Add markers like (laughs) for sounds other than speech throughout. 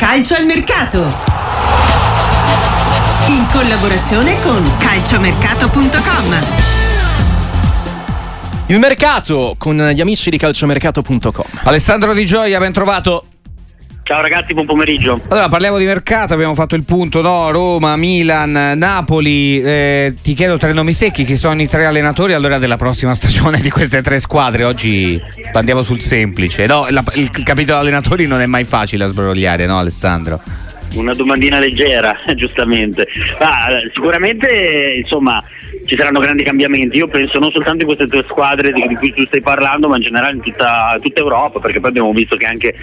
Calcio al mercato. In collaborazione con calciomercato.com. Il mercato con gli amici di calciomercato.com. Alessandro Di Gioia, ben trovato. Ciao ragazzi, buon pomeriggio. Allora, parliamo di mercato, abbiamo fatto il punto, no? Roma, Milan, Napoli. Eh, ti chiedo tre nomi secchi, chi sono i tre allenatori allora della prossima (laughs) stagione di queste tre squadre? Oggi andiamo sul semplice. No, la, il capitolo allenatori non è mai facile a sbrogliare, no Alessandro? Una domandina leggera, (laughs) giustamente. Ma, sicuramente, insomma, ci saranno grandi cambiamenti. Io penso non soltanto in queste tre squadre di, cui tu stai parlando, ma in generale in tutta, tutta Europa, perché poi abbiamo visto che anche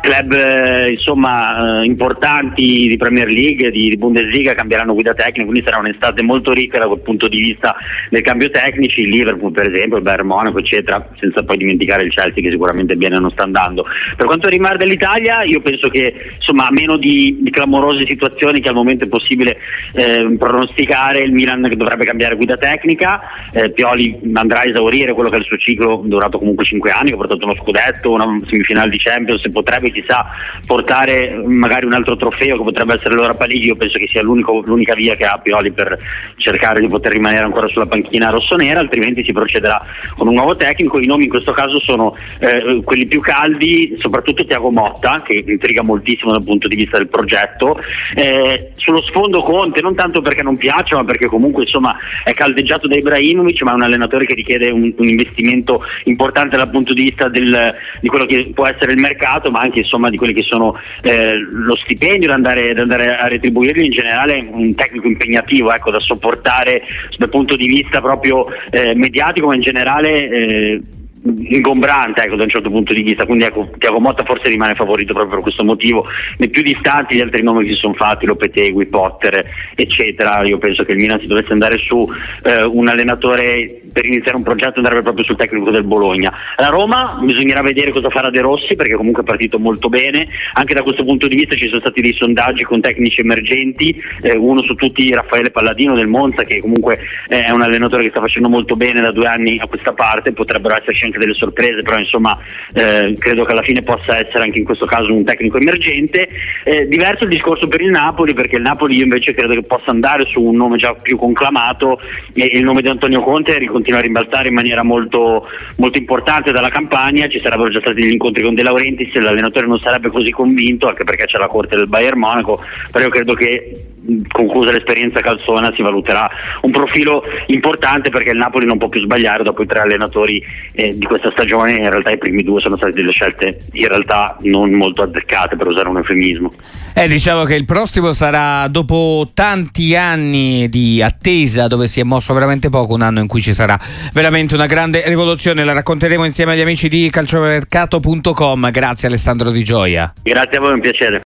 club eh, insomma, eh, importanti di Premier League, di, di, Bundesliga cambieranno guida tecnica, quindi sarà un'estate molto ricca da quel punto di vista del cambio tecnici, il Liverpool per esempio, il Bayern Monaco eccetera, senza poi dimenticare il Chelsea che sicuramente bene non sta andando. Per quanto riguarda l'Italia io penso che insomma a meno di, di clamorose situazioni che al momento è possibile eh, pronosticare, il Milan dovrebbe cambiare guida tecnica, eh, Pioli andrà a esaurire quello che è il suo ciclo durato comunque 5 anni, che ha portato uno scudetto, una semifinale di Champions, se potrebbe chissà portare magari un altro trofeo che potrebbe essere l'Europa League, io penso che sia l'unica via che ha Pioli per cercare di poter rimanere ancora sulla panchina rossonera, altrimenti si procederà con un nuovo tecnico, i nomi in questo caso sono eh, quelli più caldi, soprattutto Tiago Motta che intriga moltissimo dal punto di vista del progetto, eh, sullo sfondo Conte, non tanto perché non piace ma perché comunque insomma è caldeggiato da Ibrahimovic ma è un allenatore che richiede un, un investimento importante dal punto di vista del, di quello che può essere il mercato ma anche insomma di quelli che sono eh, lo stipendio da andare, da andare, a retribuirli in generale un tecnico impegnativo ecco, da sopportare dal punto di vista proprio eh, mediatico ma in generale eh, ingombrante ecco, da un certo punto di vista, quindi ecco, Tiago Motta forse rimane favorito proprio per questo motivo, nei più distanti gli altri nomi si sono fatti, Lopetegui, Potter, eccetera, io penso che il Milan si dovesse andare su eh, un allenatore per iniziare un progetto andrebbe proprio sul tecnico del Bologna. La Roma bisognerà vedere cosa farà De Rossi perché comunque è partito molto bene, anche da questo punto di vista ci sono stati dei sondaggi con tecnici emergenti, eh, uno su tutti Raffaele Palladino del Monza che comunque eh, è un allenatore che sta facendo molto bene da due anni a questa parte, potrebbero esserci anche delle sorprese, però insomma eh, credo che alla fine possa essere anche in questo caso un tecnico emergente. Eh, diverso il discorso per il Napoli, perché il Napoli io invece credo che possa andare su un nome già più conclamato e il nome di Antonio Conte continua a rimbalzare in maniera molto, molto importante dalla campagna, ci sarebbero già stati gli incontri con De Laurentiis, l'allenatore non sarebbe così convinto, anche perché c'è la corte del Bayern Monaco, però io credo che conclusa l'esperienza calzona si valuterà un profilo importante perché il Napoli non può più sbagliare dopo i tre allenatori eh, di questa stagione. In realtà i primi due sono state delle scelte in realtà non molto azzeccate per usare un eufemismo. Eh, diciamo che il prossimo sarà dopo tanti anni di attesa dove si è mosso veramente poco un anno in cui ci sarà veramente una grande rivoluzione. La racconteremo insieme agli amici di calciomercato.com grazie Alessandro Di Gioia. Grazie a voi, un piacere